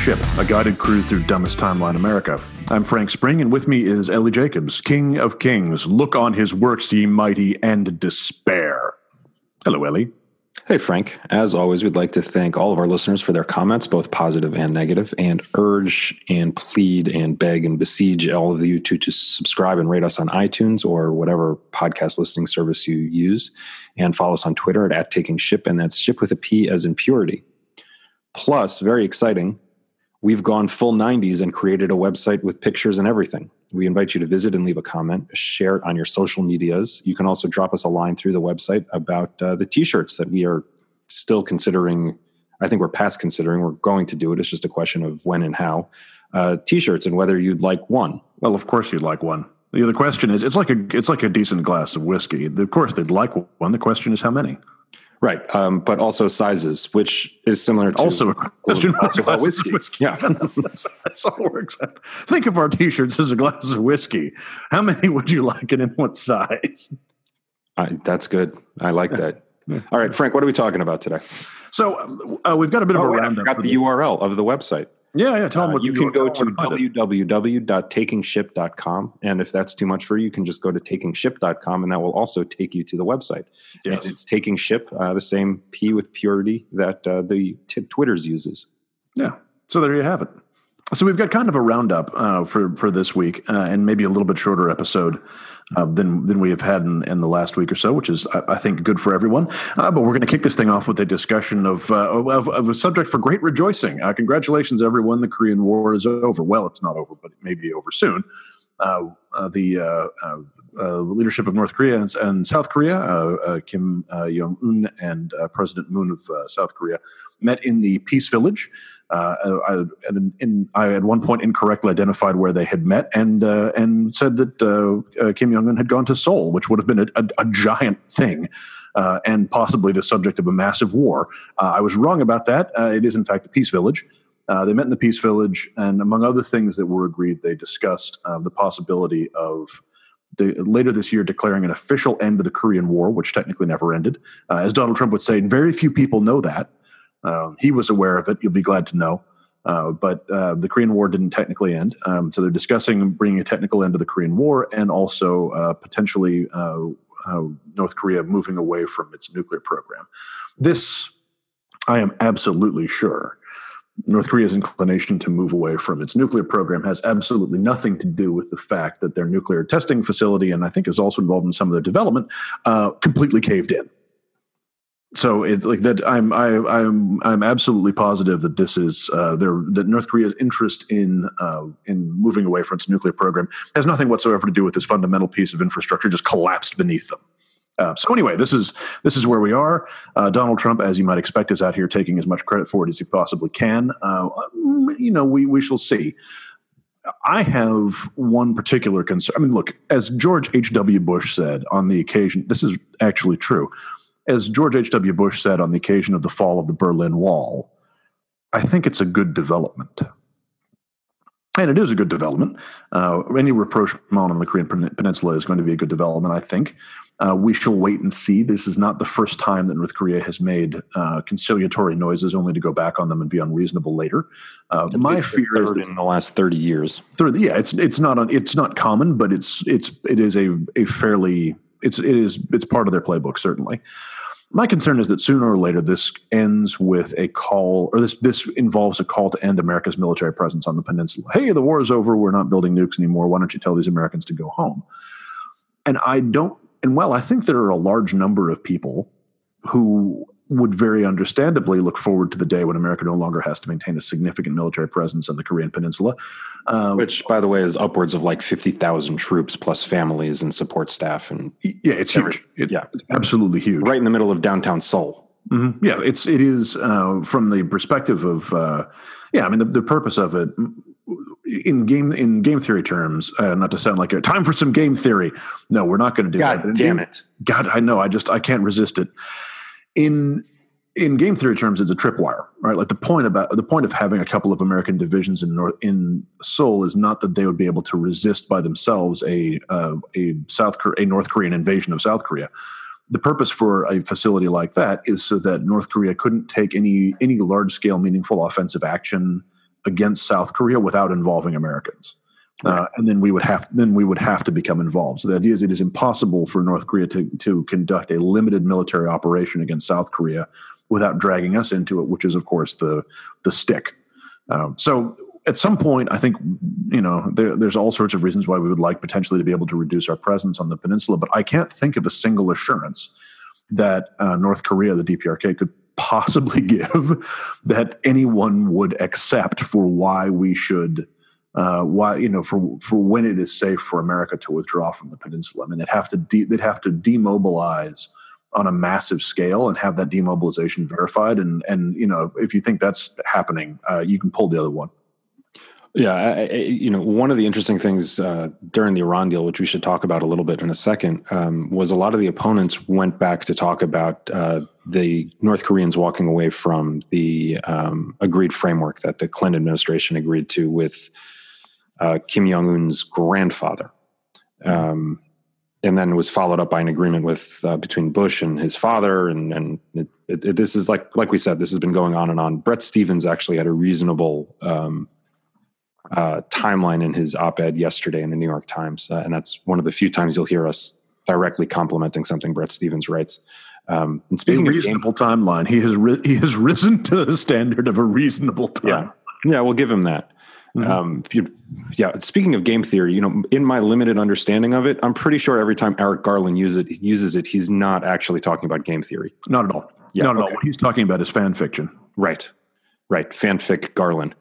Ship, a guided cruise through dumbest timeline America. I'm Frank Spring, and with me is Ellie Jacobs, King of Kings. Look on his works, ye mighty, and despair. Hello, Ellie. Hey, Frank. As always, we'd like to thank all of our listeners for their comments, both positive and negative, and urge and plead and beg and besiege all of you to, to subscribe and rate us on iTunes or whatever podcast listening service you use, and follow us on Twitter at, at Taking Ship, and that's ship with a P as in purity. Plus, very exciting, we've gone full 90s and created a website with pictures and everything. We invite you to visit and leave a comment, share it on your social medias. You can also drop us a line through the website about uh, the t shirts that we are still considering. I think we're past considering. We're going to do it. It's just a question of when and how. Uh, t shirts and whether you'd like one. Well, of course you'd like one. The other question is, it's like a it's like a decent glass of whiskey. Of course, they'd like one. The question is, how many? Right, um, but also sizes, which is similar to also a question also about whiskey. whiskey. Yeah, that's, that's all works out. Think of our T-shirts as a glass of whiskey. How many would you like, and in what size? I, that's good. I like that. All right, Frank, what are we talking about today? So uh, we've got a bit of a a I roundup. forgot for the URL of the website. Yeah, yeah. Tell them Uh, what you can go to and find it. www.takingship.com. And if that's too much for you, you can just go to takingship.com and that will also take you to the website. Yes. And it's taking ship, uh, the same P with purity that uh, the t- Twitters uses. Yeah. So there you have it. So we've got kind of a roundup uh, for for this week, uh, and maybe a little bit shorter episode uh, than than we have had in, in the last week or so, which is I, I think good for everyone. Uh, but we're going to kick this thing off with a discussion of uh, of, of a subject for great rejoicing. Uh, congratulations, everyone! The Korean War is over. Well, it's not over, but it may be over soon. The leadership of North Korea and, and South Korea, Kim Jong Un and President Moon of South Korea, met in the Peace Village. Uh, I, and in, I at one point incorrectly identified where they had met and uh, and said that uh, uh, Kim Jong Un had gone to Seoul, which would have been a, a, a giant thing. Uh, and possibly the subject of a massive war. Uh, I was wrong about that. It is, in fact, the Peace Village. They met in the Peace Village, and among other things that were agreed, they discussed the possibility of the, later this year declaring an official end to the Korean War, which technically never ended. Uh, as Donald Trump would say, very few people know that. Uh, he was aware of it. You'll be glad to know. Uh, but uh, the Korean War didn't technically end. Um, so they're discussing bringing a technical end to the Korean War and also uh, potentially uh, uh, North Korea moving away from its nuclear program. This, I am absolutely sure, North Korea's inclination to move away from its nuclear program has absolutely nothing to do with the fact that their nuclear testing facility, and I think is also involved in some of their development, uh, completely caved in. So it's like that. I'm I, I'm I'm absolutely positive that this is uh, their that North Korea's interest in uh, in moving away from its nuclear program has nothing whatsoever to do with this fundamental piece of infrastructure just collapsed beneath them. Uh, so anyway, this is this is where we are. Uh, Donald Trump, as you might expect, is out here taking as much credit for it as he possibly can. Uh, you know, we we shall see. I have one particular concern. I mean, look, as George H. W. Bush said on the occasion, this is actually true. As George H. W. Bush said on the occasion of the fall of the Berlin Wall, I think it's a good development. And it is a good development. Uh, any rapprochement on the Korean Peninsula is going to be a good development, I think. Uh, we shall wait and see. This is not the first time that North Korea has made uh, conciliatory noises, only to go back on them and be unreasonable later. Uh, my fear is that in the last 30 years. third, yeah, it's it's not on, it's not common, but it's it's it is a a fairly it's it is it's part of their playbook certainly. My concern is that sooner or later this ends with a call, or this this involves a call to end America's military presence on the peninsula. Hey, the war is over. We're not building nukes anymore. Why don't you tell these Americans to go home? And I don't. And well, I think there are a large number of people who would very understandably look forward to the day when America no longer has to maintain a significant military presence on the Korean Peninsula. Um, Which, by the way, is upwards of like 50,000 troops plus families and support staff and yeah, it's huge. It- yeah. it's absolutely huge. right in the middle of downtown Seoul. Mhm. Yeah, it's it is uh, from the perspective of uh, yeah. I mean, the, the purpose of it in game in game theory terms, uh, not to sound like a time for some game theory. No, we're not going to do that. God in damn it. God, I know. I just I can't resist it. In in game theory terms, it's a tripwire, right? Like the point about the point of having a couple of American divisions in North in Seoul is not that they would be able to resist by themselves a uh, a South a North Korean invasion of South Korea. the purpose for a facility like that is so that North Korea couldn't take any any large scale meaningful offensive action against South Korea without involving Americans. Uh, and then we would have then we would have to become involved. So the idea is it is impossible for North Korea to to conduct a limited military operation against South Korea without dragging us into it, which is of course the the stick. Um, so at some point, I think you know there, there's all sorts of reasons why we would like potentially to be able to reduce our presence on the peninsula, but I can't think of a single assurance that uh, North Korea, the DPRK, could possibly give that anyone would accept for why we should uh, why you know for for when it is safe for America to withdraw from the peninsula. I mean, they'd have to de- they'd have to demobilize on a massive scale and have that demobilization verified. And and you know, if you think that's happening, uh, you can pull the other one. Yeah, I, I, you know, one of the interesting things uh, during the Iran deal, which we should talk about a little bit in a second, um, was a lot of the opponents went back to talk about uh, the North Koreans walking away from the um, agreed framework that the Clinton administration agreed to with uh, Kim Jong Un's grandfather, um, and then was followed up by an agreement with uh, between Bush and his father, and and it, it, this is like like we said, this has been going on and on. Bret Stephens actually had a reasonable um, uh, timeline in his op-ed yesterday in the New York Times, uh, and that's one of the few times you'll hear us directly complimenting something Bret Stephens writes. Um, and speaking a reasonable game, timeline, he has ri- he has risen to the standard of a reasonable time. Yeah, yeah, we'll give him that. Mm-hmm. Um, you, yeah. Speaking of game theory, you know, in my limited understanding of it, I'm pretty sure every time Eric Garland uses it, uses it, he's not actually talking about game theory. Not at all. Yeah, not at all. What he's talking about is fan fiction. Right. Right. Fanfic Garland.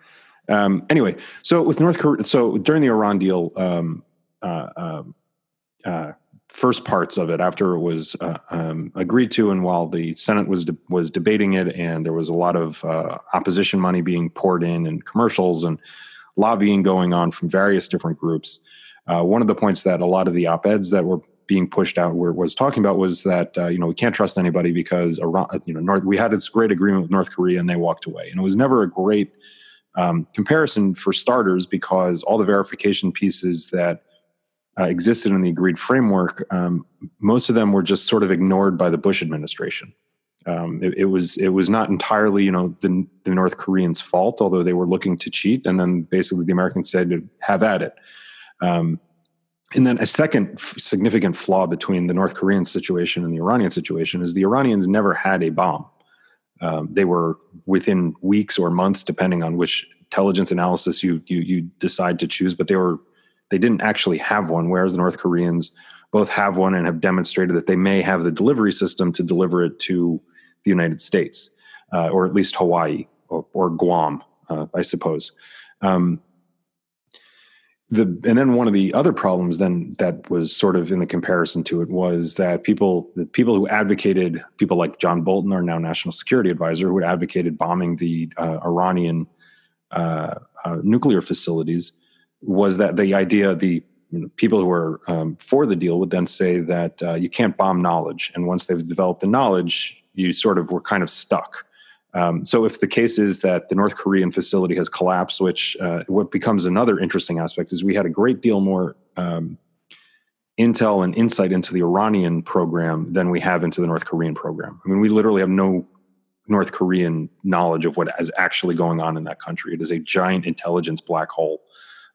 Um, anyway, so with North Korea, so during the Iran deal, um, uh, um, uh, first parts of it after it was uh, um, agreed to, and while the Senate was de- was debating it, and there was a lot of uh, opposition money being poured in, and commercials and lobbying going on from various different groups. Uh, one of the points that a lot of the op eds that were being pushed out where was talking about was that uh, you know we can't trust anybody because Iran, you know North, we had this great agreement with North Korea and they walked away, and it was never a great um, comparison for starters because all the verification pieces that uh, existed in the agreed framework, um, most of them were just sort of ignored by the Bush administration. Um, it, it, was it was not entirely you know the, the, North Koreans' fault, although they were looking to cheat, and then basically the Americans said have at it. Um, and then a second f- significant flaw between the North Korean situation and the Iranian situation is the Iranians never had a bomb. Um, they were within weeks or months, depending on which intelligence analysis you, you you decide to choose. But they were they didn't actually have one, whereas the North Koreans both have one and have demonstrated that they may have the delivery system to deliver it to the United States, uh, or at least Hawaii or, or Guam, uh, I suppose. Um, the and then one of the other problems then that was sort of in the comparison to it was that people the people who advocated people like John Bolton, our now national security advisor, who had advocated bombing the uh, Iranian uh, uh, nuclear facilities, was that the idea the people who were um, for the deal would then say that uh, you can't bomb knowledge, and once they've developed the knowledge, you sort of were kind of stuck. Um, so if the case is that the North Korean facility has collapsed, which uh, what becomes another interesting aspect is we had a great deal more um, intel and insight into the Iranian program than we have into the North Korean program. I mean, we literally have no North Korean knowledge of what is actually going on in that country. It is a giant intelligence black hole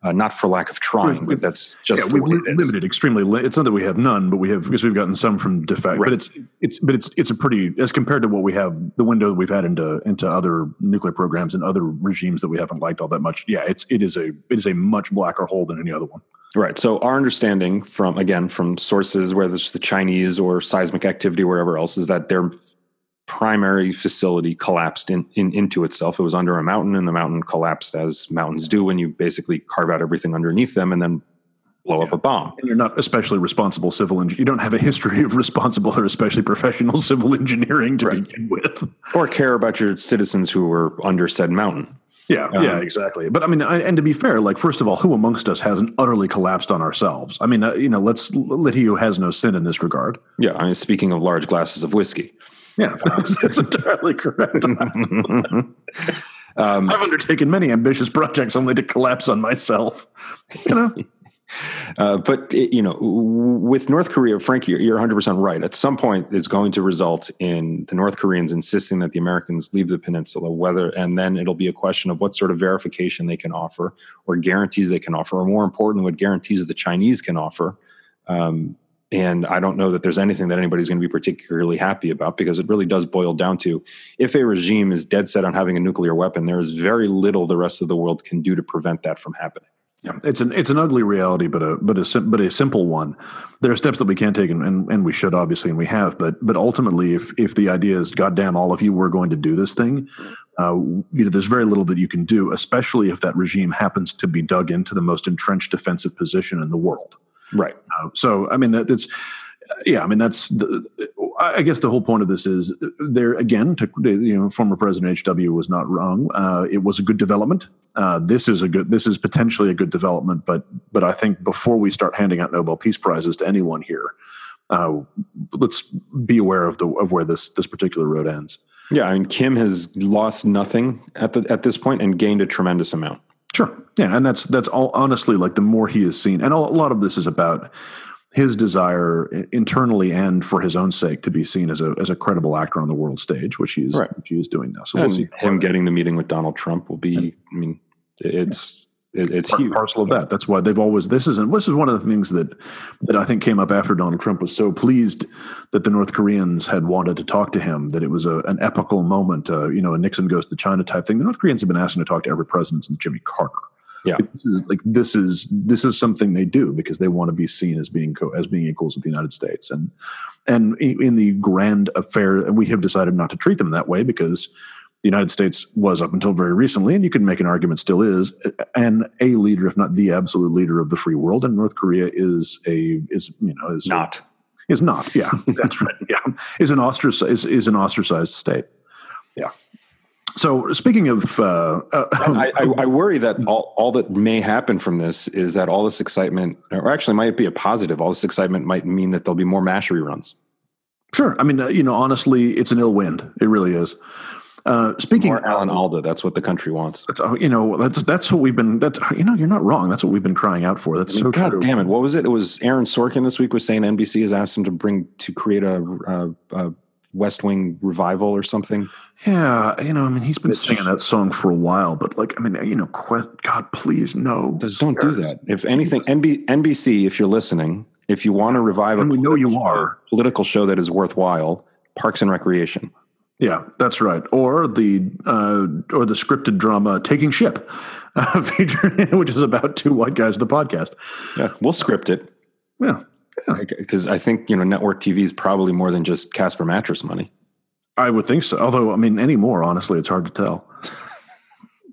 uh, not for lack of trying, but that's just yeah, we limited extremely. Li- it's not that we have none, but we have because we've gotten some from defect. Right. But it's it's but it's it's a pretty as compared to what we have the window that we've had into into other nuclear programs and other regimes that we haven't liked all that much. Yeah, it's it is a it is a much blacker hole than any other one. Right. So our understanding from again from sources whether it's the Chinese or seismic activity wherever else is that they're primary facility collapsed in, in, into itself. It was under a mountain, and the mountain collapsed as mountains do when you basically carve out everything underneath them and then blow yeah. up a bomb. And you're not especially responsible civil engineer. You don't have a history of responsible or especially professional civil engineering to right. begin with, or care about your citizens who were under said mountain. Yeah, um, yeah, exactly. But I mean, and to be fair, like first of all, who amongst us hasn't utterly collapsed on ourselves? I mean, uh, you know, let's let he who has no sin in this regard. Yeah, I mean, speaking of large glasses of whiskey, yeah, that's entirely correct. um, I've undertaken many ambitious projects only to collapse on myself. You know. Uh, but you know, with North Korea, Frank, you're, you're 100% right. At some point, it's going to result in the North Koreans insisting that the Americans leave the peninsula. Whether and then it'll be a question of what sort of verification they can offer, or guarantees they can offer, or more important, what guarantees the Chinese can offer. Um, and I don't know that there's anything that anybody's going to be particularly happy about because it really does boil down to if a regime is dead set on having a nuclear weapon, there is very little the rest of the world can do to prevent that from happening. Yeah, it's an it's an ugly reality, but a but a but a simple one. There are steps that we can take, and, and, and we should obviously, and we have. But but ultimately, if if the idea is, goddamn, all of you, we're going to do this thing, uh, you know, there's very little that you can do, especially if that regime happens to be dug into the most entrenched defensive position in the world. Right. Uh, so, I mean, that, that's yeah. I mean, that's the, I guess the whole point of this is there again. To, you know, former President HW was not wrong. Uh, it was a good development. Uh, this is a good. This is potentially a good development. But but I think before we start handing out Nobel Peace Prizes to anyone here, uh, let's be aware of the of where this this particular road ends. Yeah, I mean, Kim has lost nothing at the at this point and gained a tremendous amount. Sure. Yeah, and that's that's all honestly like the more he is seen, and a lot of this is about his desire internally and for his own sake to be seen as a as a credible actor on the world stage, which he is right. which he is doing now. So we'll see him getting the meeting with Donald Trump will be. I mean, it's it, it's Part, huge. Parcel of that. That's why they've always. This isn't. This is one of the things that that I think came up after Donald Trump was so pleased that the North Koreans had wanted to talk to him. That it was a, an epical moment. Uh, you know, a Nixon goes to China type thing. The North Koreans have been asking to talk to every president since Jimmy Carter. Yeah, this is like this is this is something they do because they want to be seen as being co- as being equals with the United States and and in the grand affair, and we have decided not to treat them that way because the United States was up until very recently, and you can make an argument still is, and a leader, if not the absolute leader of the free world, and North Korea is a is you know is not is not yeah that's right yeah is an ostracized is, is an ostracized state yeah. So speaking of, uh, uh, I, I, I, worry that all, all that may happen from this is that all this excitement, or actually might be a positive. All this excitement might mean that there'll be more M*A*S*H reruns. Sure, I mean, uh, you know, honestly, it's an ill wind. It really is. Uh, speaking More Alan Alda, that's what the country wants. That's you know that's that's what we've been. That's you know you're not wrong. That's what we've been crying out for. That's I mean, so God true. damn it! What was it? It was Aaron Sorkin this week was saying NBC has asked him to bring to create a, a, a West Wing revival or something. Yeah, you know, I mean, he's been singing that song for a while, but like, I mean, you know, God, please, no, don't do that. If anything, NB, NBC, if you're listening, if you want to revive and a we know you are political show that is worthwhile, Parks and Recreation. Yeah, that's right. Or the uh, or the scripted drama "Taking Ship," uh, featuring which is about two white guys. The podcast. Yeah, we'll script it. Yeah, because I think you know network TV is probably more than just Casper mattress money. I would think so. Although, I mean, anymore, honestly, it's hard to tell.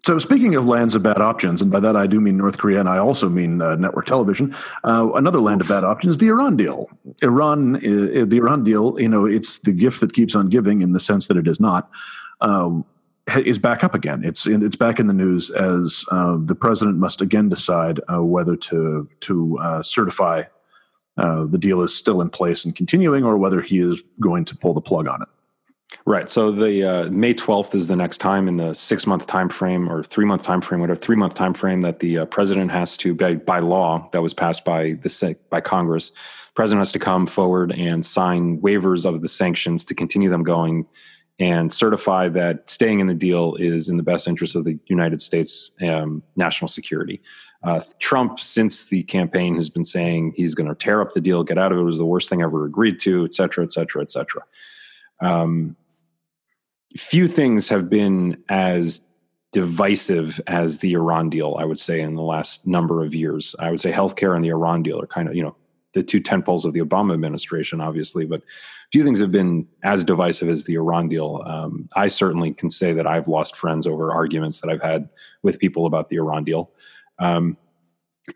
So, speaking of lands of bad options, and by that I do mean North Korea, and I also mean uh, network television. Uh, another land of bad options, the Iran deal. Iran, uh, the Iran deal, you know, it's the gift that keeps on giving in the sense that it is not. Um, is back up again. It's it's back in the news as uh, the president must again decide uh, whether to to uh, certify the deal is still in place and continuing, or whether he is going to pull the plug on it. Right. So the uh, May 12th is the next time in the six month time frame or three month time frame, whatever three month time frame that the uh, president has to by, by law that was passed by the by Congress. President has to come forward and sign waivers of the sanctions to continue them going and certify that staying in the deal is in the best interest of the United States um, national security. Uh, Trump, since the campaign, has been saying he's going to tear up the deal, get out of it. It was the worst thing ever agreed to, et cetera, et cetera, et cetera. Um, few things have been as divisive as the Iran deal, I would say, in the last number of years. I would say healthcare and the Iran deal are kind of, you know, the two tentpoles of the Obama administration, obviously, but few things have been as divisive as the Iran deal. Um, I certainly can say that I've lost friends over arguments that I've had with people about the Iran deal. Um,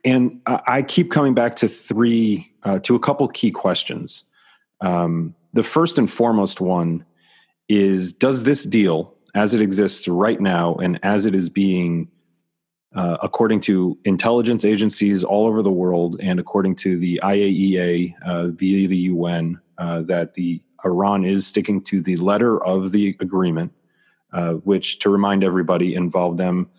and I keep coming back to three, uh, to a couple key questions. Um, the first and foremost one is does this deal as it exists right now and as it is being uh, according to intelligence agencies all over the world and according to the IAEA uh, via the UN uh, that the Iran is sticking to the letter of the agreement, uh, which to remind everybody involved them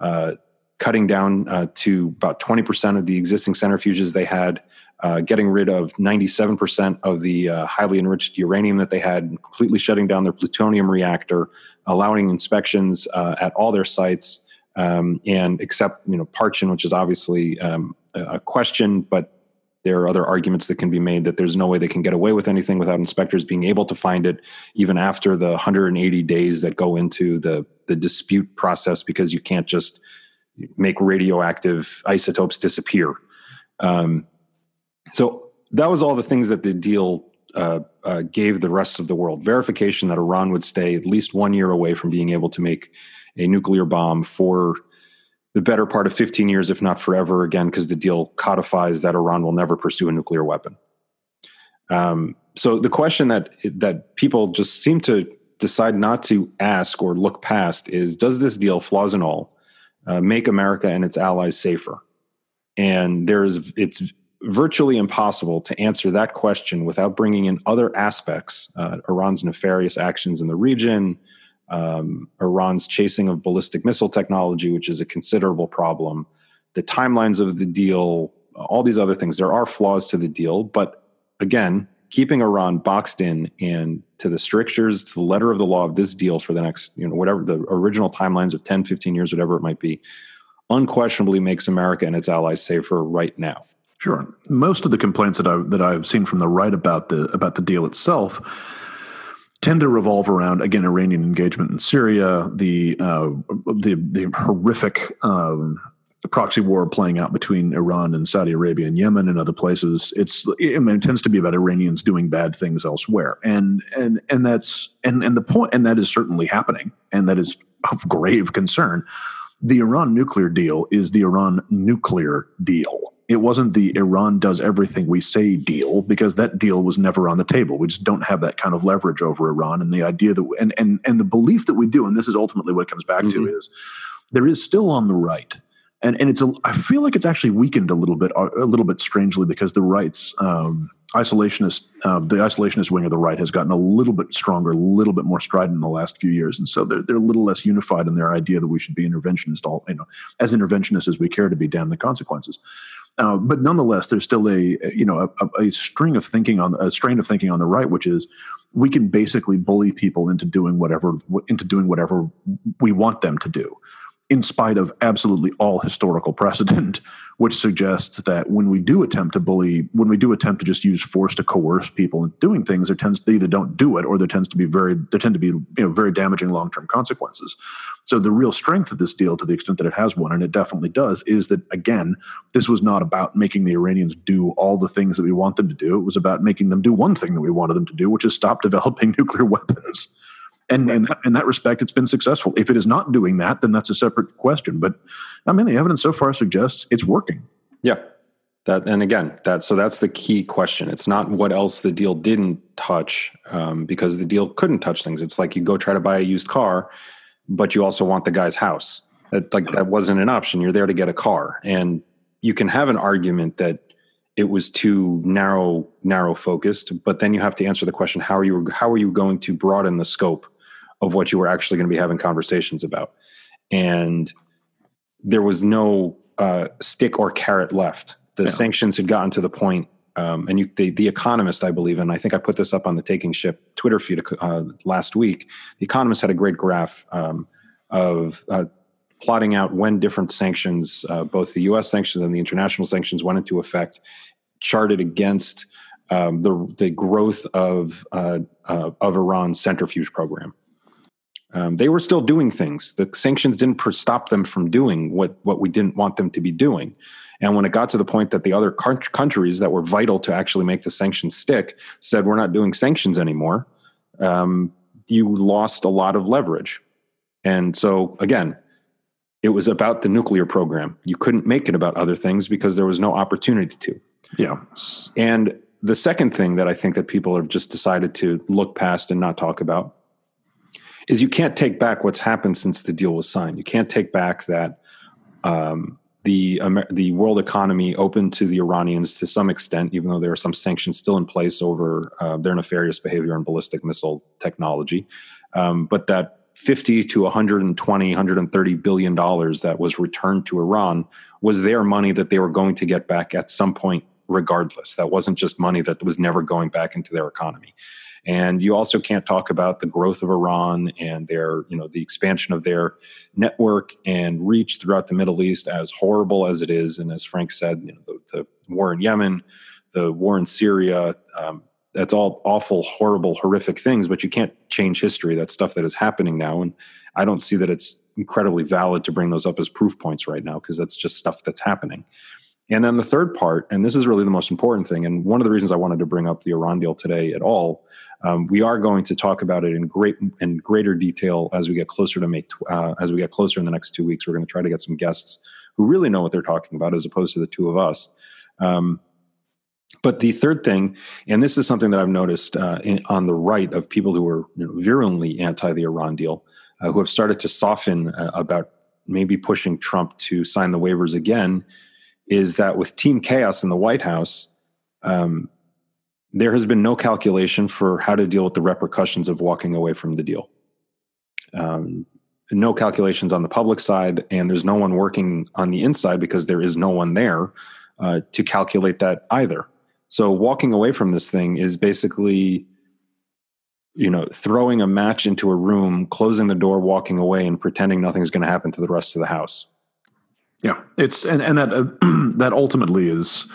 uh, cutting down uh, to about 20% of the existing centrifuges they had, uh, getting rid of 97% of the uh, highly enriched uranium that they had, completely shutting down their plutonium reactor, allowing inspections uh, at all their sites, um, and except you know Parchin, which is obviously um, a question, but there are other arguments that can be made that there's no way they can get away with anything without inspectors being able to find it, even after the 180 days that go into the the dispute process, because you can't just make radioactive isotopes disappear. Um, so that was all the things that the deal uh, uh, gave the rest of the world verification that Iran would stay at least one year away from being able to make a nuclear bomb for the better part of 15 years, if not forever, again, because the deal codifies that Iran will never pursue a nuclear weapon. Um, so the question that that people just seem to decide not to ask or look past is: Does this deal, flaws and all, uh, make America and its allies safer? And there's it's virtually impossible to answer that question without bringing in other aspects: uh, Iran's nefarious actions in the region, um, Iran's chasing of ballistic missile technology, which is a considerable problem, the timelines of the deal, all these other things. There are flaws to the deal, but again, keeping Iran boxed in and to the strictures, to the letter of the law of this deal for the next, you know, whatever the original timelines of 10, 15 years, whatever it might be, unquestionably makes America and its allies safer right now. Sure. Most of the complaints that I that I've seen from the right about the about the deal itself tend to revolve around again Iranian engagement in Syria, the uh, the the horrific um, proxy war playing out between Iran and Saudi Arabia and Yemen and other places. It's I mean, it tends to be about Iranians doing bad things elsewhere, and and and that's and and the point, and that is certainly happening, and that is of grave concern. The Iran nuclear deal is the Iran nuclear deal it wasn't the Iran does everything we say deal because that deal was never on the table. We just don't have that kind of leverage over Iran. And the idea that and and and the belief that we do, and this is ultimately what it comes back mm-hmm. to, is there is still on the right. And, and it's a, I feel like it's actually weakened a little bit, a little bit strangely because the rights, um, isolationist, uh, the isolationist wing of the right has gotten a little bit stronger, a little bit more strident in the last few years, and so they're they're a little less unified in their idea that we should be interventionist, all you know, as interventionists as we care to be. Damn the consequences. Uh, but nonetheless, there's still a you know a, a, string of thinking on a strain of thinking on the right, which is we can basically bully people into doing whatever into doing whatever we want them to do in spite of absolutely all historical precedent, which suggests that when we do attempt to bully, when we do attempt to just use force to coerce people into doing things, there tends to either don't do it or there tends to be very there tend to be you know very damaging long term consequences. So the real strength of this deal, to the extent that it has one, and it definitely does, is that again, this was not about making the Iranians do all the things that we want them to do. It was about making them do one thing that we wanted them to do, which is stop developing nuclear weapons. And in that, in that respect, it's been successful. If it is not doing that, then that's a separate question. But I mean, the evidence so far suggests it's working. Yeah. That and again, that so that's the key question. It's not what else the deal didn't touch, um, because the deal couldn't touch things. It's like you go try to buy a used car, but you also want the guy's house. That like that wasn't an option. You're there to get a car, and you can have an argument that it was too narrow narrow focused but then you have to answer the question how are you how are you going to broaden the scope of what you were actually going to be having conversations about. And there was no uh, stick or carrot left. The yeah. sanctions had gotten to the point, um, and you, the, the Economist, I believe, and I think I put this up on the Taking Ship Twitter feed uh, last week. The Economist had a great graph um, of uh, plotting out when different sanctions, uh, both the U.S. sanctions and the international sanctions, went into effect, charted against um, the the growth of uh, uh, of Iran's centrifuge program. Um, they were still doing things. The sanctions didn't stop them from doing what what we didn't want them to be doing. And when it got to the point that the other countries that were vital to actually make the sanctions stick said we're not doing sanctions anymore, um, you lost a lot of leverage. And so again, it was about the nuclear program. You couldn't make it about other things because there was no opportunity to. Yeah. And the second thing that I think that people have just decided to look past and not talk about is you can't take back what's happened since the deal was signed. You can't take back that um, the Amer- the world economy opened to the Iranians to some extent, even though there are some sanctions still in place over uh, their nefarious behavior in ballistic missile technology. Um, but that 50 to 120, 130 billion dollars that was returned to Iran was their money that they were going to get back at some point regardless. That wasn't just money that was never going back into their economy. And you also can't talk about the growth of Iran and their, you know, the expansion of their network and reach throughout the Middle East, as horrible as it is. And as Frank said, you know, the, the war in Yemen, the war in Syria, um, that's all awful, horrible, horrific things, but you can't change history. That's stuff that is happening now. And I don't see that it's incredibly valid to bring those up as proof points right now because that's just stuff that's happening. And then the third part, and this is really the most important thing, and one of the reasons I wanted to bring up the Iran deal today at all, um, we are going to talk about it in great in greater detail as we get closer to May. Uh, as we get closer in the next two weeks, we're going to try to get some guests who really know what they're talking about, as opposed to the two of us. Um, but the third thing, and this is something that I've noticed uh, in, on the right of people who are you know, virulently anti the Iran deal, uh, who have started to soften uh, about maybe pushing Trump to sign the waivers again, is that with Team Chaos in the White House, um, there has been no calculation for how to deal with the repercussions of walking away from the deal. Um, no calculations on the public side, and there's no one working on the inside because there is no one there uh, to calculate that either. So walking away from this thing is basically, you know, throwing a match into a room, closing the door, walking away, and pretending nothing's going to happen to the rest of the house. Yeah, it's and and that uh, that ultimately is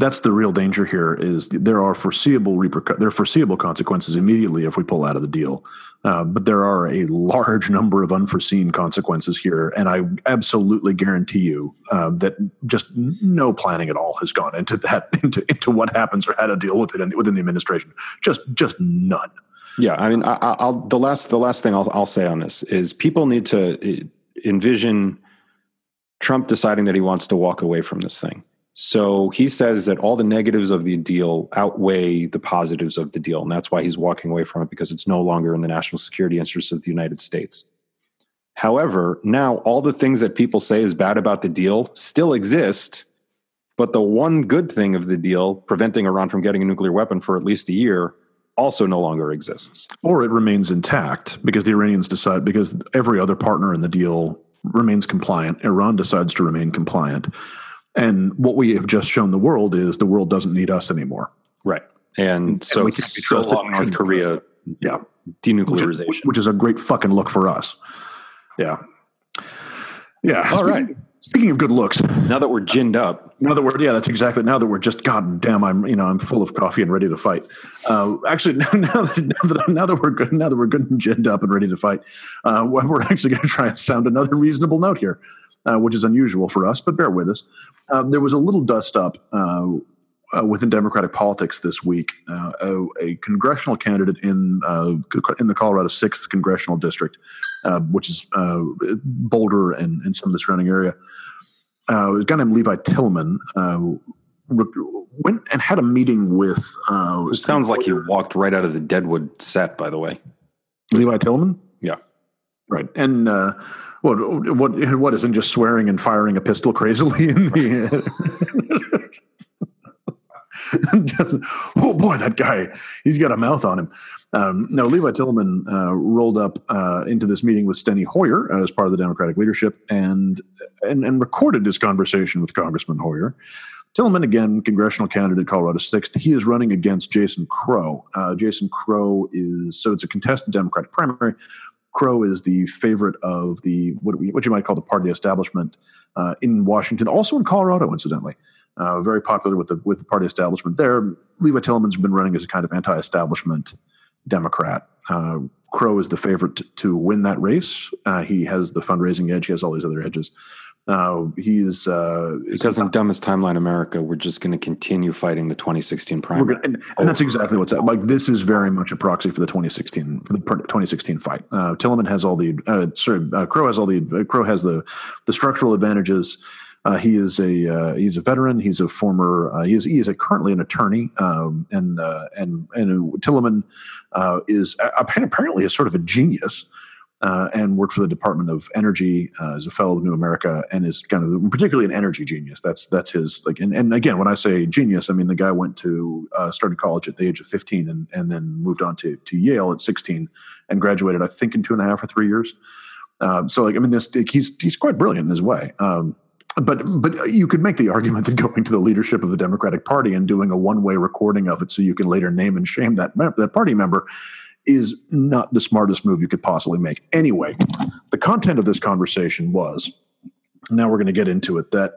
that's the real danger here is there are foreseeable repercu- there are foreseeable consequences immediately if we pull out of the deal. Uh, but there are a large number of unforeseen consequences here and i absolutely guarantee you uh, that just no planning at all has gone into that into, into what happens or how to deal with it in, within the administration. Just just none. Yeah i mean I, will the last the last thing I'll, I'll say on this is people need to uh, envision trump deciding that he wants to walk away from this thing so he says that all the negatives of the deal outweigh the positives of the deal. And that's why he's walking away from it because it's no longer in the national security interests of the United States. However, now all the things that people say is bad about the deal still exist. But the one good thing of the deal, preventing Iran from getting a nuclear weapon for at least a year, also no longer exists. Or it remains intact because the Iranians decide, because every other partner in the deal remains compliant. Iran decides to remain compliant. And what we have just shown the world is the world doesn't need us anymore. Right. And, and so, so long North Korea, yeah, denuclearization, which, which, is a great fucking look for us. Yeah. Yeah. All speaking, right. Speaking of good looks, now that we're ginned up, now that we're yeah, that's exactly. Now that we're just god damn, I'm you know I'm full of coffee and ready to fight. Uh, actually, now, now, that, now that now that we're good, now that we're good and ginned up and ready to fight, uh, we're actually going to try and sound another reasonable note here uh, which is unusual for us, but bear with us. Uh, there was a little dust up uh, uh within Democratic politics this week. Uh, a, a, congressional candidate in uh, in the Colorado Sixth Congressional District, which is Boulder and, and, some of the surrounding area, a guy named Levi Tillemann. went and had a meeting with. it sounds like he walked right out of the Deadwood set, by the way. Levi Tillemann? Yeah. Right. And what what what isn't just swearing and firing a pistol crazily in the oh boy that guy he's got a mouth on him um, now levi tillemann uh, rolled up uh, into this meeting with steny hoyer as part of the democratic leadership and, and and recorded his conversation with congressman hoyer Tillemann, again, congressional candidate, Colorado 6th. He is running against Jason Crow. Uh, Jason Crow is, so it's a contested Democratic primary. Crow is the favorite of the what, we, what you might call the party establishment uh, in Washington, also in Colorado, incidentally. Uh, very popular with the with the party establishment there. Levi Tillemann's been running as a kind of anti-establishment Democrat. Uh, Crow is the favorite to, win that race. Uh, he has the fundraising edge. He has all these other edges. Uh, he's uh, because in dumbest timeline America, we're just going to continue fighting the 2016 primary, gonna, and, and, that's exactly what's up. Like this is very much a proxy for the 2016 for the 2016 fight. Uh, Tillemann has all the uh, sorry, uh, Crow has all the uh, Crow has the the structural advantages. Uh, he is a uh, he's a veteran. He's a former. Uh, he is he is a currently an attorney. Um, and uh, and and Tillemann is apparently a sort of a genius uh, and worked for the Department of Energy uh, as a fellow of New America, and is kind of particularly an energy genius. That's that's his like. And, and again, when I say genius, I mean the guy went to uh, started college at the age of 15, and and then moved on to to Yale at 16, and graduated I think in two and a half or three years. Um, so like I mean, this he's he's quite brilliant in his way. Um, but but you could make the argument that going to the leadership of the Democratic Party and doing a one way recording of it, so you can later name and shame that that party member, is not the smartest move you could possibly make. Anyway, the content of this conversation was. Now we're going to get into it. That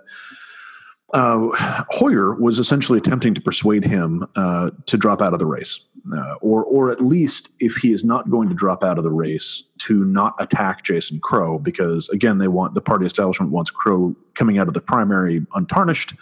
uh, Hoyer was essentially attempting to persuade him uh, to drop out of the race, uh, or or at least if he is not going to drop out of the race, to not attack Jason Crow, because again, they want the party establishment wants Crow coming out of the primary untarnished.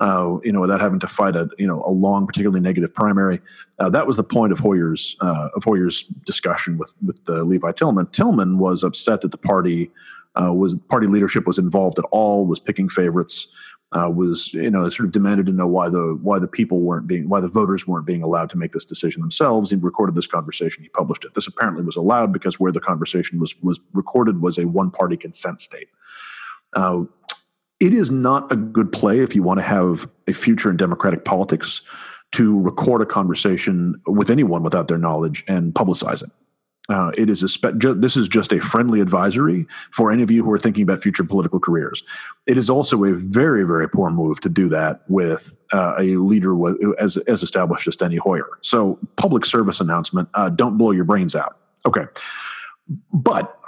Uh, you know, without having to fight a you know a long, particularly negative primary. Uh, that was the point of Hoyer's uh, of Hoyer's discussion with with Levi Tillemann. Tillemann was upset that the party was party leadership was involved at all, was picking favorites uh, was you know sort of demanded to know why the why the people weren't being why the voters weren't being allowed to make this decision themselves. He recorded this conversation. He published it. This apparently was allowed because where the conversation was was recorded was a one party consent state. It is not a good play if you want to have a future in democratic politics to record a conversation with anyone without their knowledge and publicize it. Uh, it is a spe- ju- this is just a friendly advisory for any of you who are thinking about future political careers. It is also a very very poor move to do that with uh, a leader w- as as established as Steny Hoyer. So public service announcement: uh, don't blow your brains out. Okay, but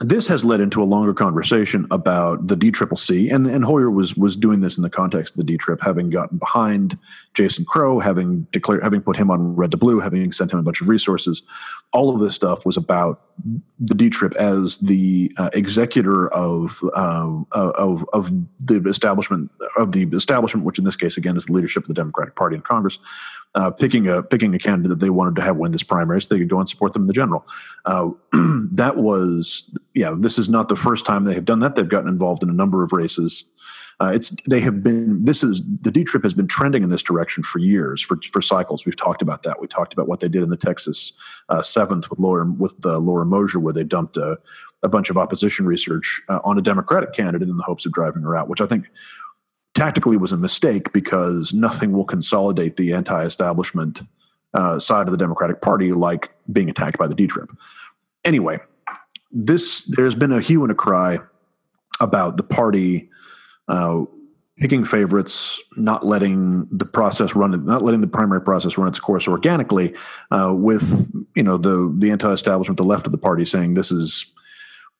this has led into a longer conversation about the DCCC, and and Hoyer was was doing this in the context of the D trip, having gotten behind Jason Crow, having declared, having put him on red to blue, having sent him a bunch of resources. All of this stuff was about the D trip as the uh, executor of uh, of of the establishment of the establishment, which in this case again is the leadership of the Democratic Party in Congress, uh, picking a picking a candidate that they wanted to have win this primary, so they could go and support them in the general. Uh, that was yeah. This is not the first time they have done that. They've gotten involved in a number of races. Uh, it's they have been. This is the D trip has been trending in this direction for years, for for cycles. We've talked about that. We talked about what they did in the Texas uh, seventh with Laura with the Laura Moser, where they dumped a, a bunch of opposition research uh, on a Democratic candidate in the hopes of driving her out, which I think tactically was a mistake because nothing will consolidate the anti-establishment uh, side of the Democratic Party like being attacked by the D trip. Anyway, this there's been a hue and a cry about the party uh, picking favorites, not letting the process run, not letting the primary process run its course organically, uh, with you know the the anti-establishment, the left of the party saying this is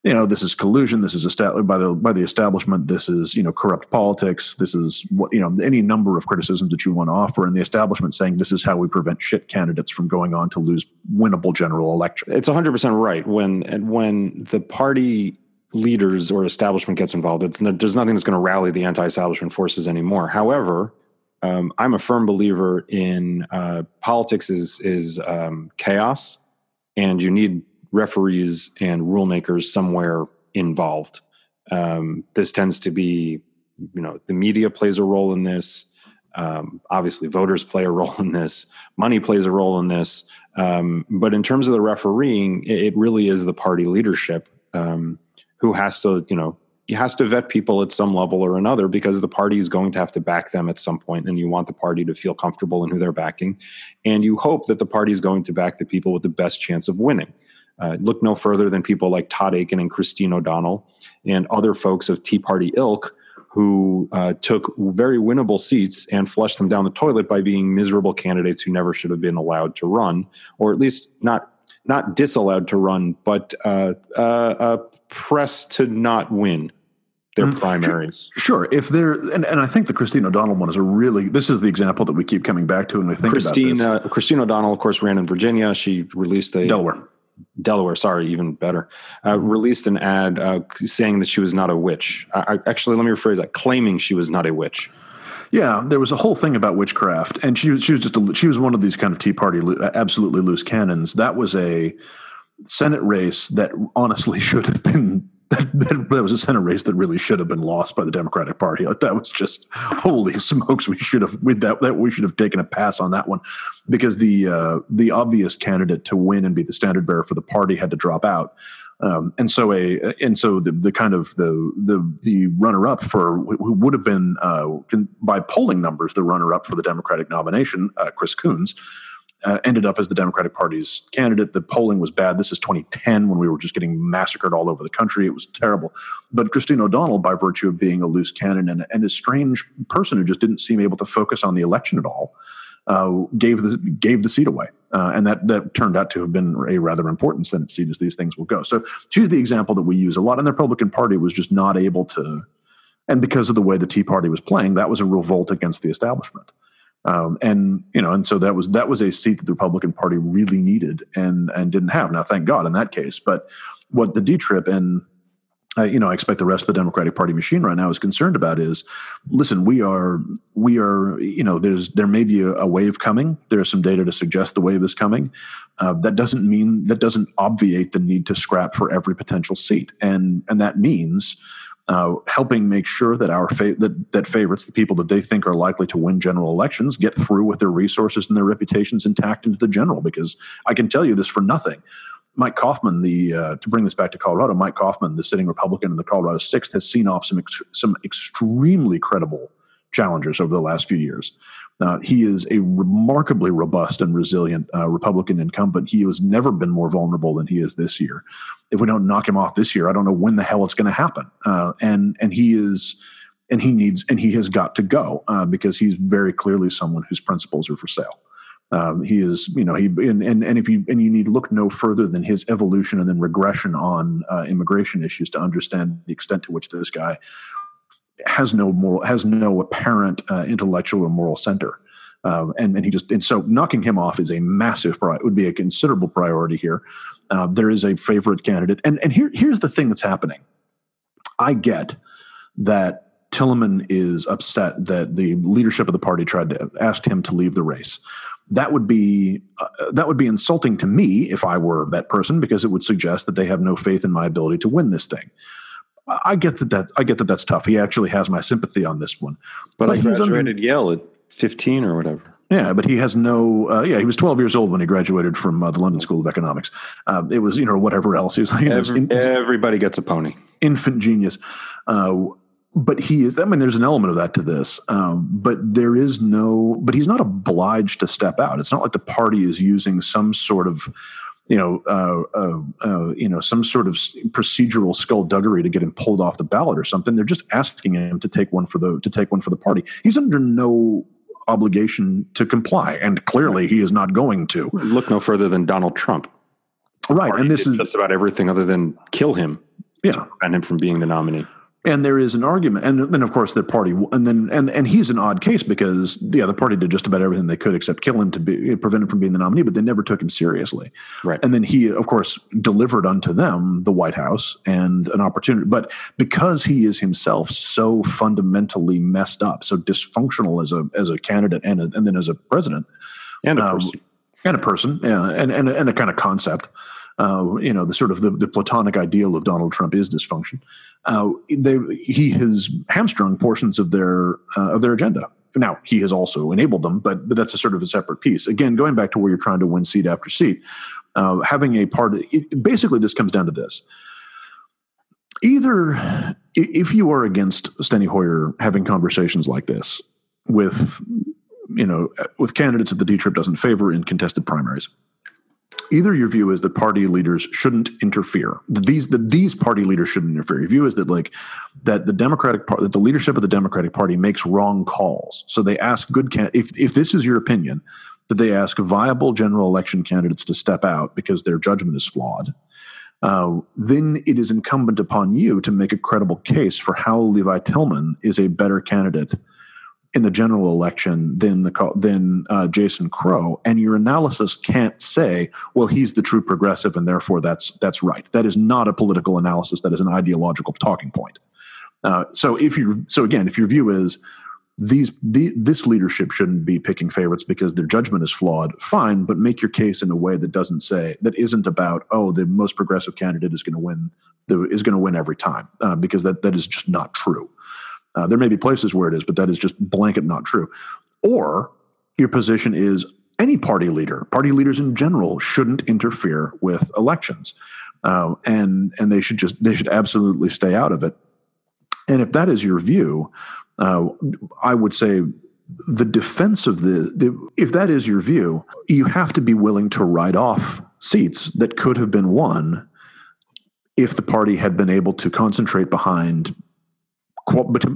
you know this is collusion this is established by the by the establishment this is you know corrupt politics this is what you know any number of criticisms that you want to offer and the establishment saying this is how we prevent shit candidates from going on to lose winnable general election. It's 100% right. When and when the party leaders or establishment gets involved it's, there's nothing that's going to rally the anti-establishment forces anymore. However um, i'm a firm believer in uh, politics is is um, chaos and you need referees and rulemakers somewhere involved. Um, this tends to be, you know, the media plays a role in this. Um, obviously, voters play a role in this. Money plays a role in this. Um, but in terms of the refereeing, it, it really is the party leadership um, who has to, you know, has to vet people at some level or another because the party is going to have to back them at some point and you want the party to feel comfortable in who they're backing and you hope that the party is going to back the people with the best chance of winning uh, look no further than people like Todd Akin and Christine O'Donnell and other folks of Tea Party ilk who uh, took very winnable seats and flushed them down the toilet by being miserable candidates who never should have been allowed to run, or at least not not disallowed to run, but uh, uh, uh pressed to not win their mm-hmm. primaries. Sure. If they're and, and I think the Christine O'Donnell one is a really this is the example that we keep coming back to when we think Christine, about this. Uh, Christine O'Donnell, of course, ran in Virginia. She released a Delaware. Delaware, sorry, even better, uh, released an ad uh, saying that she was not a witch. I, I, actually, let me rephrase that: claiming she was not a witch. Yeah, there was a whole thing about witchcraft, and she was she was just a, she was one of these kind of Tea Party absolutely loose cannons. That was a Senate race that honestly should have been that, that, was a Senate race that really should have been lost by the Democratic Party. Like that was just holy smokes. We should have that, that we should have taken a pass on that one because the uh, the obvious candidate to win and be the standard bearer for the party had to drop out. Um, and so a and so the, the kind of the the the runner up for who would have been uh, by polling numbers the runner up for the Democratic nomination, uh, Chris Coons, uh, ended up as the Democratic Party's candidate. The polling was bad. This is 2010 when we were just getting massacred all over the country. It was terrible. But Christine O'Donnell, by virtue of being a loose cannon and, and a strange person who just didn't seem able to focus on the election at all, uh, gave the gave the seat away, uh, and that that turned out to have been a rather important Senate seat as these things will go. So she's the example that we use a lot. And the Republican Party was just not able to, and because of the way the Tea Party was playing, that was a revolt against the establishment. Um, and you know, and so that was that was a seat that the Republican Party really needed and and didn't have. Now, thank God in that case. But what the D trip and uh, you know, I expect the rest of the Democratic Party machine right now is concerned about is, listen, we are we are you know, there's there may be a, a wave coming. There's some data to suggest the wave is coming. Uh, that doesn't mean that doesn't obviate the need to scrap for every potential seat, and and that means uh, helping make sure that our fa- that that favorites, the people that they think are likely to win general elections, get through with their resources and their reputations intact into the general. Because I can tell you this for nothing. Mike Coffman, the uh, to bring this back to Colorado, Mike Coffman, the sitting Republican in the Colorado Sixth, has seen off some ex- some extremely credible challengers over the last few years. Uh, he is a remarkably robust and resilient uh, Republican incumbent. He has never been more vulnerable than he is this year. If we don't knock him off this year, I don't know when the hell it's going to happen. Uh, and and he is, and he needs, and he has got to go uh, because he's very clearly someone whose principles are for sale. Um, he is, you know, he and, and and if you and you need look no further than his evolution and then regression on uh, immigration issues to understand the extent to which this guy has no moral, has no apparent uh, intellectual or moral center. Um, and, and he just and so knocking him off is a massive pri- would be a considerable priority here. Uh, there is a favorite candidate, and and here here's the thing that's happening. I get that Tillemann is upset that the leadership of the party tried to ask him to leave the race. That would be uh, that would be insulting to me if I were that person because it would suggest that they have no faith in my ability to win this thing. I get that that I get that that's tough. He actually has my sympathy on this one. But, but I graduated under, Yale at 15 or whatever. Yeah, but he has no. Uh, yeah, he was 12 years old when he graduated from uh, the London School of Economics. Uh, it was you know whatever else. He's like Every, in, everybody gets a pony. Infant genius. Uh, but he is. I mean, there's an element of that to this. Um, but there is no. But he's not obliged to step out. It's not like the party is using some sort of you know, uh, uh, uh, you know, some sort of procedural skullduggery to get him pulled off the ballot or something. They're just asking him to take one for the to take one for the party. He's under no obligation to comply, and clearly he is not going to. Look no further than Donald Trump. Right, and this is just about everything other than kill him. Yeah, and him from being the nominee and there is an argument and then of course the party and then and and he's an odd case because yeah the party did just about everything they could except kill him to be prevent him from being the nominee but they never took him seriously. Right. And then he of course delivered unto them the white house and an opportunity but because he is himself so fundamentally messed up so dysfunctional as a as a candidate and a, and then as a president and a um, person. and a person yeah and and, and a kind of concept uh, you know, the sort of the, the, platonic ideal of Donald Trump is dysfunction. Uh, they, he has hamstrung portions of their uh, of their agenda. Now he has also enabled them, but but that's a sort of a separate piece. Again, going back to where you're trying to win seat after seat, uh, having a part. It, basically, this comes down to this: either if you are against Steny Hoyer having conversations like this with you know with candidates that the D trip doesn't favor in contested primaries either your view is that party leaders shouldn't interfere. These that these party leaders shouldn't interfere. Your view is that like that the Democratic Party, that the leadership of the Democratic Party makes wrong calls. So they ask good can if if this is your opinion that they ask viable general election candidates to step out because their judgment is flawed. Uh, then it is incumbent upon you to make a credible case for how Levi Tillemann is a better candidate in the general election than the than uh, Jason Crow, and your analysis can't say, "Well, he's the true progressive, and therefore that's that's right." That is not a political analysis. That is an ideological talking point. Uh, so if you so again, if your view is these the, this leadership shouldn't be picking favorites because their judgment is flawed fine but make your case in a way that doesn't say that isn't about oh the most progressive candidate is going to win the, is going to win every time uh, because that that is just not true uh, there may be places where it is but that is just blanket not true. Or your position is any party leader party leaders in general shouldn't interfere with elections. Uh, and and they should just they should absolutely stay out of it. And if that is your view uh, I would say the defense of the, the, if that is your view, you have to be willing to write off seats that could have been won if the party had been able to concentrate behind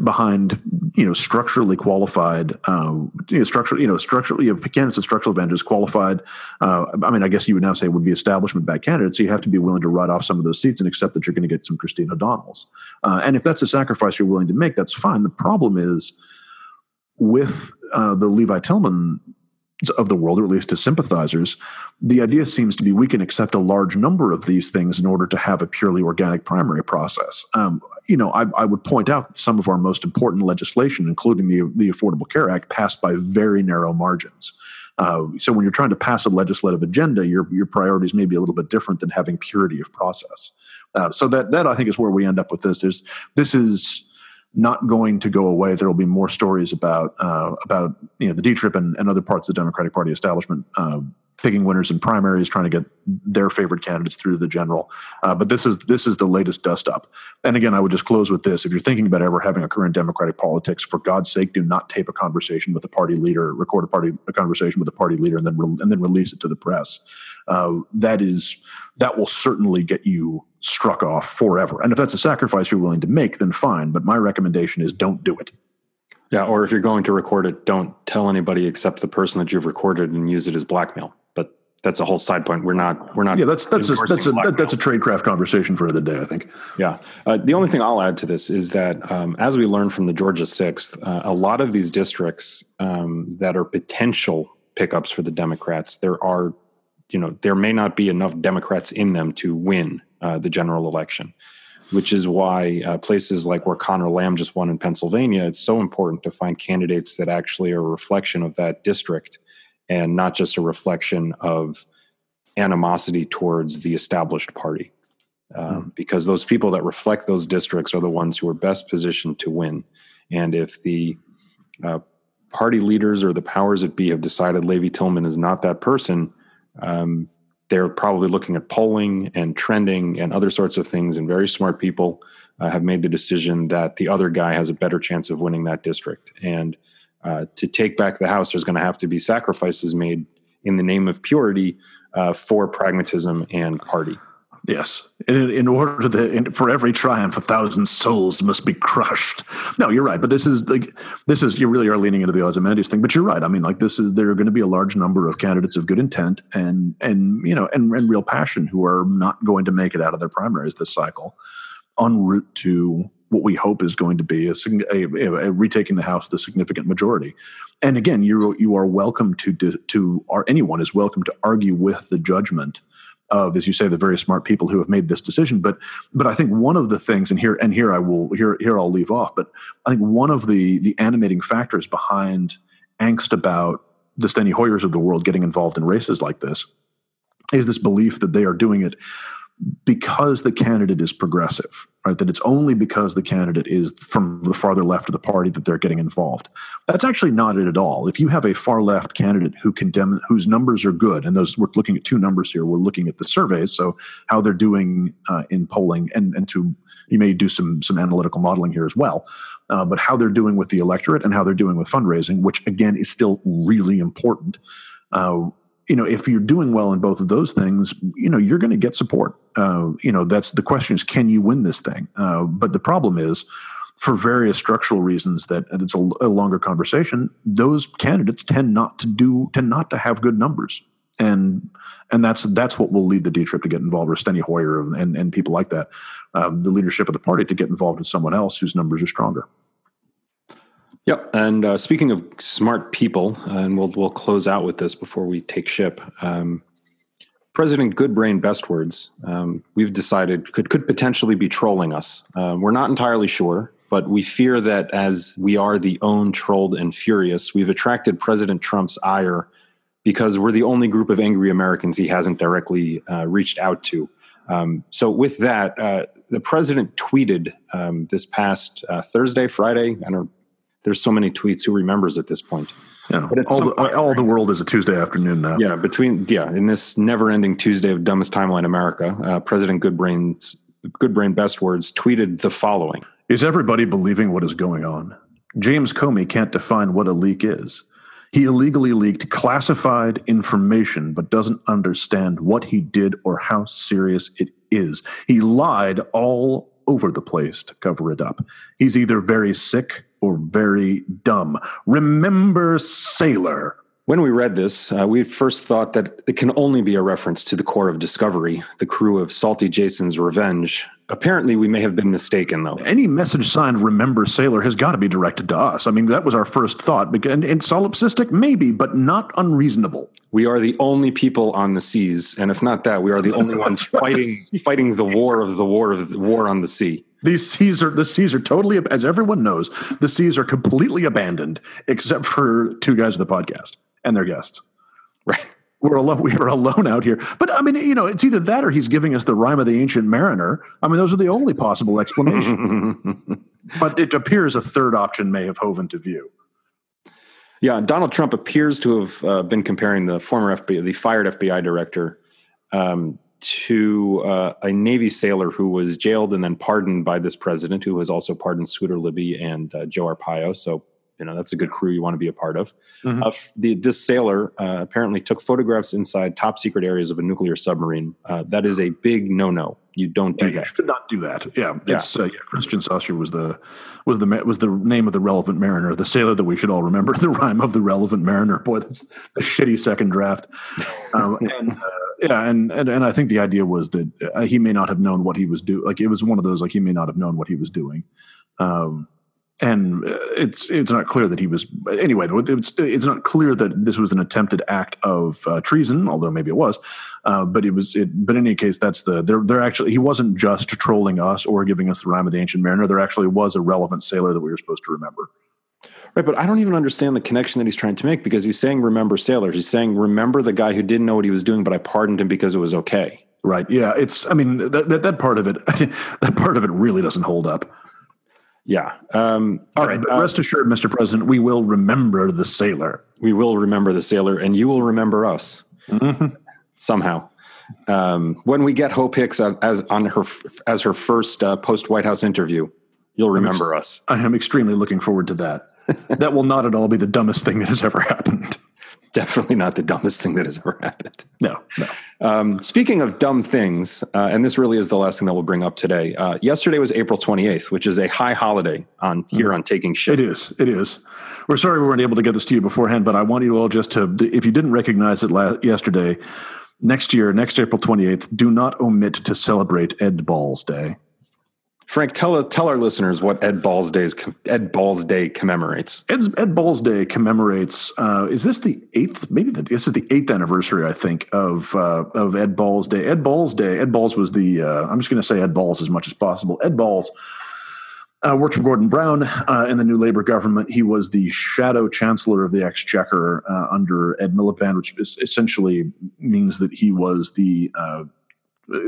behind you know structurally qualified um, you know structural you know structurally you know, candidates with structural advantages qualified uh, I mean I guess you would now say would be establishment back candidates. So you have to be willing to write off some of those seats and accept that you're going to get some Christine O'Donnells. Uh, and if that's a sacrifice you're willing to make that's fine. The problem is with uh, the Levi Tillemann of the world, or at least to sympathizers, the idea seems to be we can accept a large number of these things in order to have a purely organic primary process. Um, you know, I, I, would point out that some of our most important legislation, including the the Affordable Care Act, passed by very narrow margins. Uh, so when you're trying to pass a legislative agenda, your your priorities may be a little bit different than having purity of process. Uh, so that that I think is where we end up with this. Is this is not going to go away. There will be more stories about uh, about you know the D trip and, and other parts of the Democratic Party establishment uh, picking winners in primaries, trying to get their favorite candidates through the general. Uh, but this is this is the latest dust up. And again, I would just close with this: if you're thinking about ever having a career in Democratic politics, for God's sake, do not tape a conversation with a party leader, record a party a conversation with a party leader, and then re- and then release it to the press. Uh, that is that will certainly get you struck off forever. And if that's a sacrifice you're willing to make, then fine. But my recommendation is don't do it. Yeah, or if you're going to record it, don't tell anybody except the person that you've recorded and use it as blackmail. But that's a whole side point. We're not. We're not. Yeah, that's that's a, that's a that, that's a tradecraft conversation for the day. I think. Yeah. Uh, the only thing I'll add to this is that um, as we learned from the Georgia Sixth, uh, a lot of these districts um, that are potential pickups for the Democrats, there are, you know, there may not be enough Democrats in them to win uh, the general election, which is why uh, places like where Conor Lamb just won in Pennsylvania, it's so important to find candidates that actually are a reflection of that district and not just a reflection of animosity towards the established party. Um, mm. Because those people that reflect those districts are the ones who are best positioned to win. And if the uh, party leaders or the powers that be have decided Levi Tillemann is not that person, um, they're probably looking at polling and trending and other sorts of things, and very smart people uh, have made the decision that the other guy has a better chance of winning that district. And uh, to take back the House, there's going to have to be sacrifices made in the name of purity uh, for pragmatism and party. Yes, in, in order to in, for every triumph, a thousand souls must be crushed. No, you're right, but this is like this is you really are leaning into the Ozymandias thing. But you're right. I mean, like this is there are going to be a large number of candidates of good intent and and you know and, and real passion who are not going to make it out of their primaries this cycle, en route to what we hope is going to be a, a, a, retaking the House, the significant majority. And again, you you are welcome to to or anyone is welcome to argue with the judgment of, as you say, the very smart people who have made this decision. But but I think one of the things, and here and here I will here here I'll leave off. But I think one of the the animating factors behind angst about the Steny Hoyers of the world getting involved in races like this is this belief that they are doing it because the candidate is progressive, right? That it's only because the candidate is from the farther left of the party that they're getting involved. That's actually not it at all. If you have a far left candidate who can dem- whose numbers are good, and those we're looking at two numbers here. We're looking at the surveys, so how they're doing uh, in polling, and and to you may do some some analytical modeling here as well, uh, but how they're doing with the electorate and how they're doing with fundraising, which again is still really important. Uh, you know if you're doing well in both of those things you know you're going to get support. Uh, you know that's the question is can you win this thing? Uh, but the problem is for various structural reasons that it's a, a, longer conversation those candidates tend not to do tend not to have good numbers. And and that's that's what will lead the D trip to get involved, or Steny Hoyer and and people like that, um, the leadership of the party to get involved with someone else whose numbers are stronger. Yep. And uh, speaking of smart people, and we'll we'll close out with this before we take ship. Um, President Goodbrain Bestwords, um, we've decided could could potentially be trolling us. Uh, we're not entirely sure. but we fear that as we are the own trolled and furious, we've attracted President Trump's ire because we're the only group of angry Americans he hasn't directly uh, reached out to. Um, so, with that, uh, the president tweeted um, this past uh, Thursday, Friday. I don't. There's so many tweets. Who remembers at this point? Yeah, but all, the, point, all right? the world is a Tuesday afternoon now. Yeah, between yeah, in this never-ending Tuesday of dumbest timeline America, uh, President Goodbrain's Goodbrain Best Words tweeted the following: Is everybody believing what is going on? James Comey can't define what a leak is. He illegally leaked classified information, but doesn't understand what he did or how serious it is. He lied all over the place to cover it up. He's either very sick or very dumb. Remember Sailor. When we read this, uh, we first thought that it can only be a reference to the Corps of Discovery, the crew of Salty Jason's Revenge, Apparently, we may have been mistaken, though. Any message signed "Remember Sailor" has got to be directed to us. I mean, that was our first thought. And, and solipsistic, maybe, but not unreasonable. We are the only people on the seas, and if not that, we are the only ones fighting fighting the war of the war of the war on the sea. These seas are the seas are totally, as everyone knows, the seas are completely abandoned, except for two guys of the podcast and their guests. Right we're alone. We are alone out here. But I mean, you know, it's either that or he's giving us the rhyme of the ancient mariner. I mean, those are the only possible explanation. but it appears a third option may have hove into view. Yeah, Donald Trump appears to have uh, been comparing the former FBI, the fired FBI director, um, to uh, a Navy sailor who was jailed and then pardoned by this president, who has also pardoned Scooter Libby and uh, Joe Arpaio. So you know that's a good crew you want to be a part of. Mm-hmm. Uh, the, this sailor uh, apparently took photographs inside top secret areas of a nuclear submarine. Uh, that is a big no no. You don't do yeah, that. You should not do that. Yeah, it's yeah. Uh, yeah, Kristian Saucier was the was the was the name of the relevant mariner, the sailor that we should all remember. The rhyme of the relevant mariner. Boy, that's a shitty second draft. Um, and, uh, yeah, and, and and I think the idea was that uh, he may not have known what he was doing. Like it was one of those like he may not have known what he was doing. Um, and uh, it's it's not clear that he was anyway. It's it's not clear that this was an attempted act of uh, treason, although maybe it was. Uh, but it was. It, but in any case, that's the they're they're actually he wasn't just trolling us or giving us the rhyme of the ancient mariner. There actually was a relevant sailor that we were supposed to remember. Right, but I don't even understand the connection that he's trying to make because he's saying remember sailors. He's saying remember the guy who didn't know what he was doing, but I pardoned him because it was okay. Right. Yeah. It's. I mean that that, that part of it. that part of it really doesn't hold up. Yeah. Um, all right. Uh, rest assured, Mr. President, we will remember the sailor. We will remember the sailor, and you will remember us mm-hmm. somehow. Um, when we get Hope Hicks as on her as her first uh, post White House interview, you'll remember ex- us. I am extremely looking forward to that. that will not at all be the dumbest thing that has ever happened definitely not the dumbest thing that has ever happened. No, no. Um, speaking of dumb things, uh, and this really is the last thing that we'll bring up today. Uh, yesterday was April 28th, which is a high holiday on here mm. on Taking Shit. It is. It is. We're sorry we weren't able to get this to you beforehand, but I want you all just to, if you didn't recognize it la- yesterday, next year, next April 28th, do not omit to celebrate Ed Balls Day. Frank, tell tell our listeners what Ed Balls Days Ed Balls Day commemorates. Ed's, Ed Balls Day commemorates. Uh, is this the eighth? Maybe the, this is the eighth anniversary, I think, of uh, of Ed Balls Day. Ed Balls Day. Ed Balls was the. Uh, I'm just going to say Ed Balls as much as possible. Ed Balls uh, worked for Gordon Brown uh, in the new Labor government. He was the shadow chancellor of the Exchequer uh, under Ed Miliband, which essentially means that he was the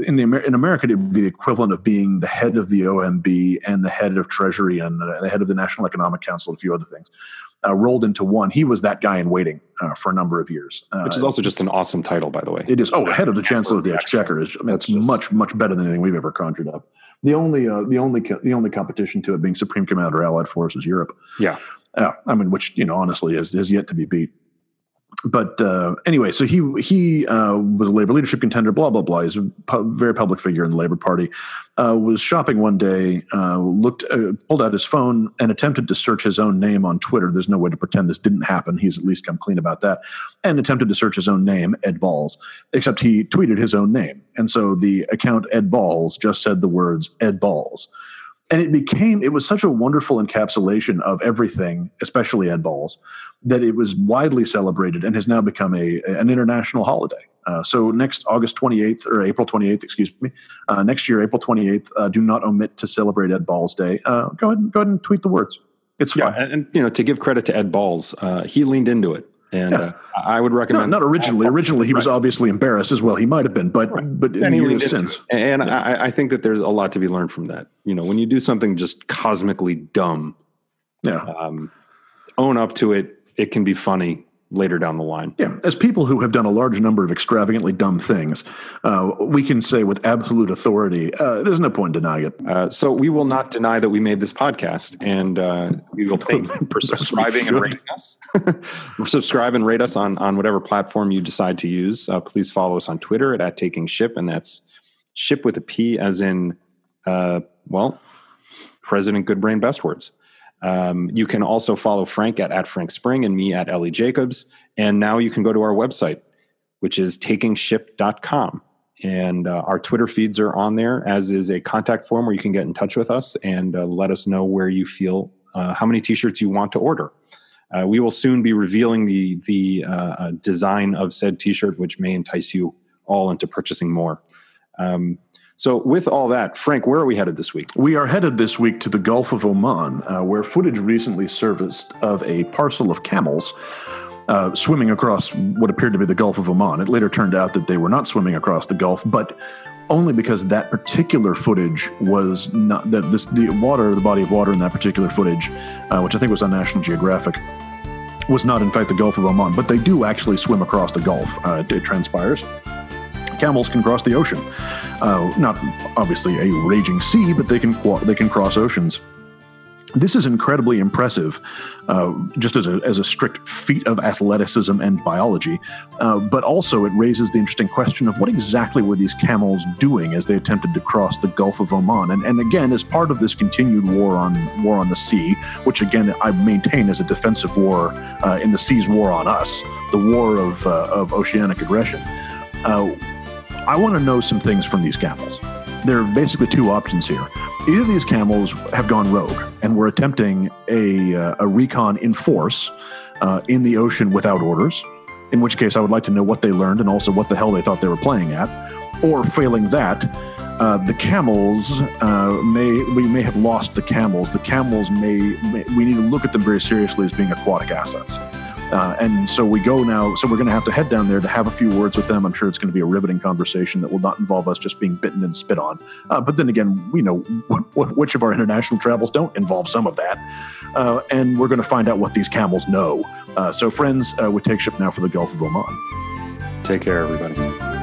in the in America, it would be the equivalent of being the head of the OMB and the head of Treasury and the head of the National Economic Council, and a few other things, uh, rolled into one. He was that guy in waiting uh, for a number of years, uh, which is also just an awesome title, by the way. It is. Oh, head of the Chancellor of the Exchequer is. I mean, it's just, much much better than anything we've ever conjured up. The only uh, the only the only competition to it being Supreme Commander Allied Forces Europe. Yeah. Yeah, I mean, which you know, honestly, has, has yet to be beat but uh, anyway, so he he uh, was a labor leadership contender. Blah blah blah. He's a pu- very public figure in the Labor Party. Uh, was shopping one day, uh, looked, uh, pulled out his phone, and attempted to search his own name on Twitter. There's no way to pretend this didn't happen. He's at least come clean about that, and attempted to search his own name, Ed Balls. Except he tweeted his own name, and so the account Ed Balls just said the words Ed Balls and it became it was such a wonderful encapsulation of everything especially ed balls that it was widely celebrated and has now become a an international holiday Uh, so next August 28th or April 28th, excuse me, uh, next year April 28th, uh, do not omit to celebrate Ed Balls Day. Uh, go ahead, and, go ahead and tweet the words. It's Yeah, fun. and, and, you know, to give credit to Ed Balls, uh, he leaned into it, and Yeah. uh, I would No, recommend not originally. Originally, he was obviously embarrassed as well. He might have been, but but in And the he leaned years since. And I, I think that there's a lot to be learned from that. You know, when you do something just cosmically dumb, yeah, um, own up to it. It can be funny later down the line. yeah. As people who have done a large number of extravagantly dumb things, uh, we can say with absolute authority, uh, there's no point in denying it. Uh, so we will not deny that we made this podcast, and uh, we will thank you for subscribing and rating us. Subscribe and rate us on on whatever platform you decide to use. Uh, please follow us on Twitter at, at Taking Ship, and that's ship with a P, as in, uh, well, President Goodbrain Best Words. Um, you can also follow Frank at, at Frank Spring and me at Ellie Jacobs. And now you can go to our website, which is takingship.com. And uh, our Twitter feeds are on there, as is a contact form where you can get in touch with us and uh, let us know where you feel, uh, how many t shirts you want to order. Uh, we will soon be revealing the, the uh, uh, design of said t shirt, which may entice you all into purchasing more. Um, so, with all that, Frank, where are we headed this week? We are headed this week to the Gulf of Oman, uh, where footage recently surfaced of a parcel of camels uh, swimming across what appeared to be the Gulf of Oman. It later turned out that they were not swimming across the Gulf, but only because that particular footage was not that this the water, the body of water in that particular footage, uh, which I think was on National Geographic, was not in fact the Gulf of Oman. But they do actually swim across the Gulf. Uh, it transpires. Camels can cross the ocean. Uh, not obviously a raging sea, but they can they can cross oceans. This is incredibly impressive, uh, just as a, as a strict feat of athleticism and biology. Uh, but also, it raises the interesting question of what exactly were these camels doing as they attempted to cross the Gulf of Oman? And, and again, as part of this continued war on war on the sea, which again I maintain is a defensive war uh, in the sea's war on us, the war of uh, of oceanic aggression. I want to know some things from these camels. There are basically two options here. Either these camels have gone rogue and were attempting a, uh, a recon in force uh, in the ocean without orders, in which case I would like to know what they learned and also what the hell they thought they were playing at. Or failing that, uh, the camels uh, may we may have lost the camels. The camels may, may we need to look at them very seriously as being aquatic assets. Uh, and so we go now. So we're going to have to head down there to have a few words with them. I'm sure it's going to be a riveting conversation that will not involve us just being bitten and spit on. Uh, but then again, we know what, what, which of our international travels don't involve some of that. Uh, and we're going to find out what these camels know. Uh, so, friends, uh, we take ship now for the Gulf of Oman. Take care, everybody.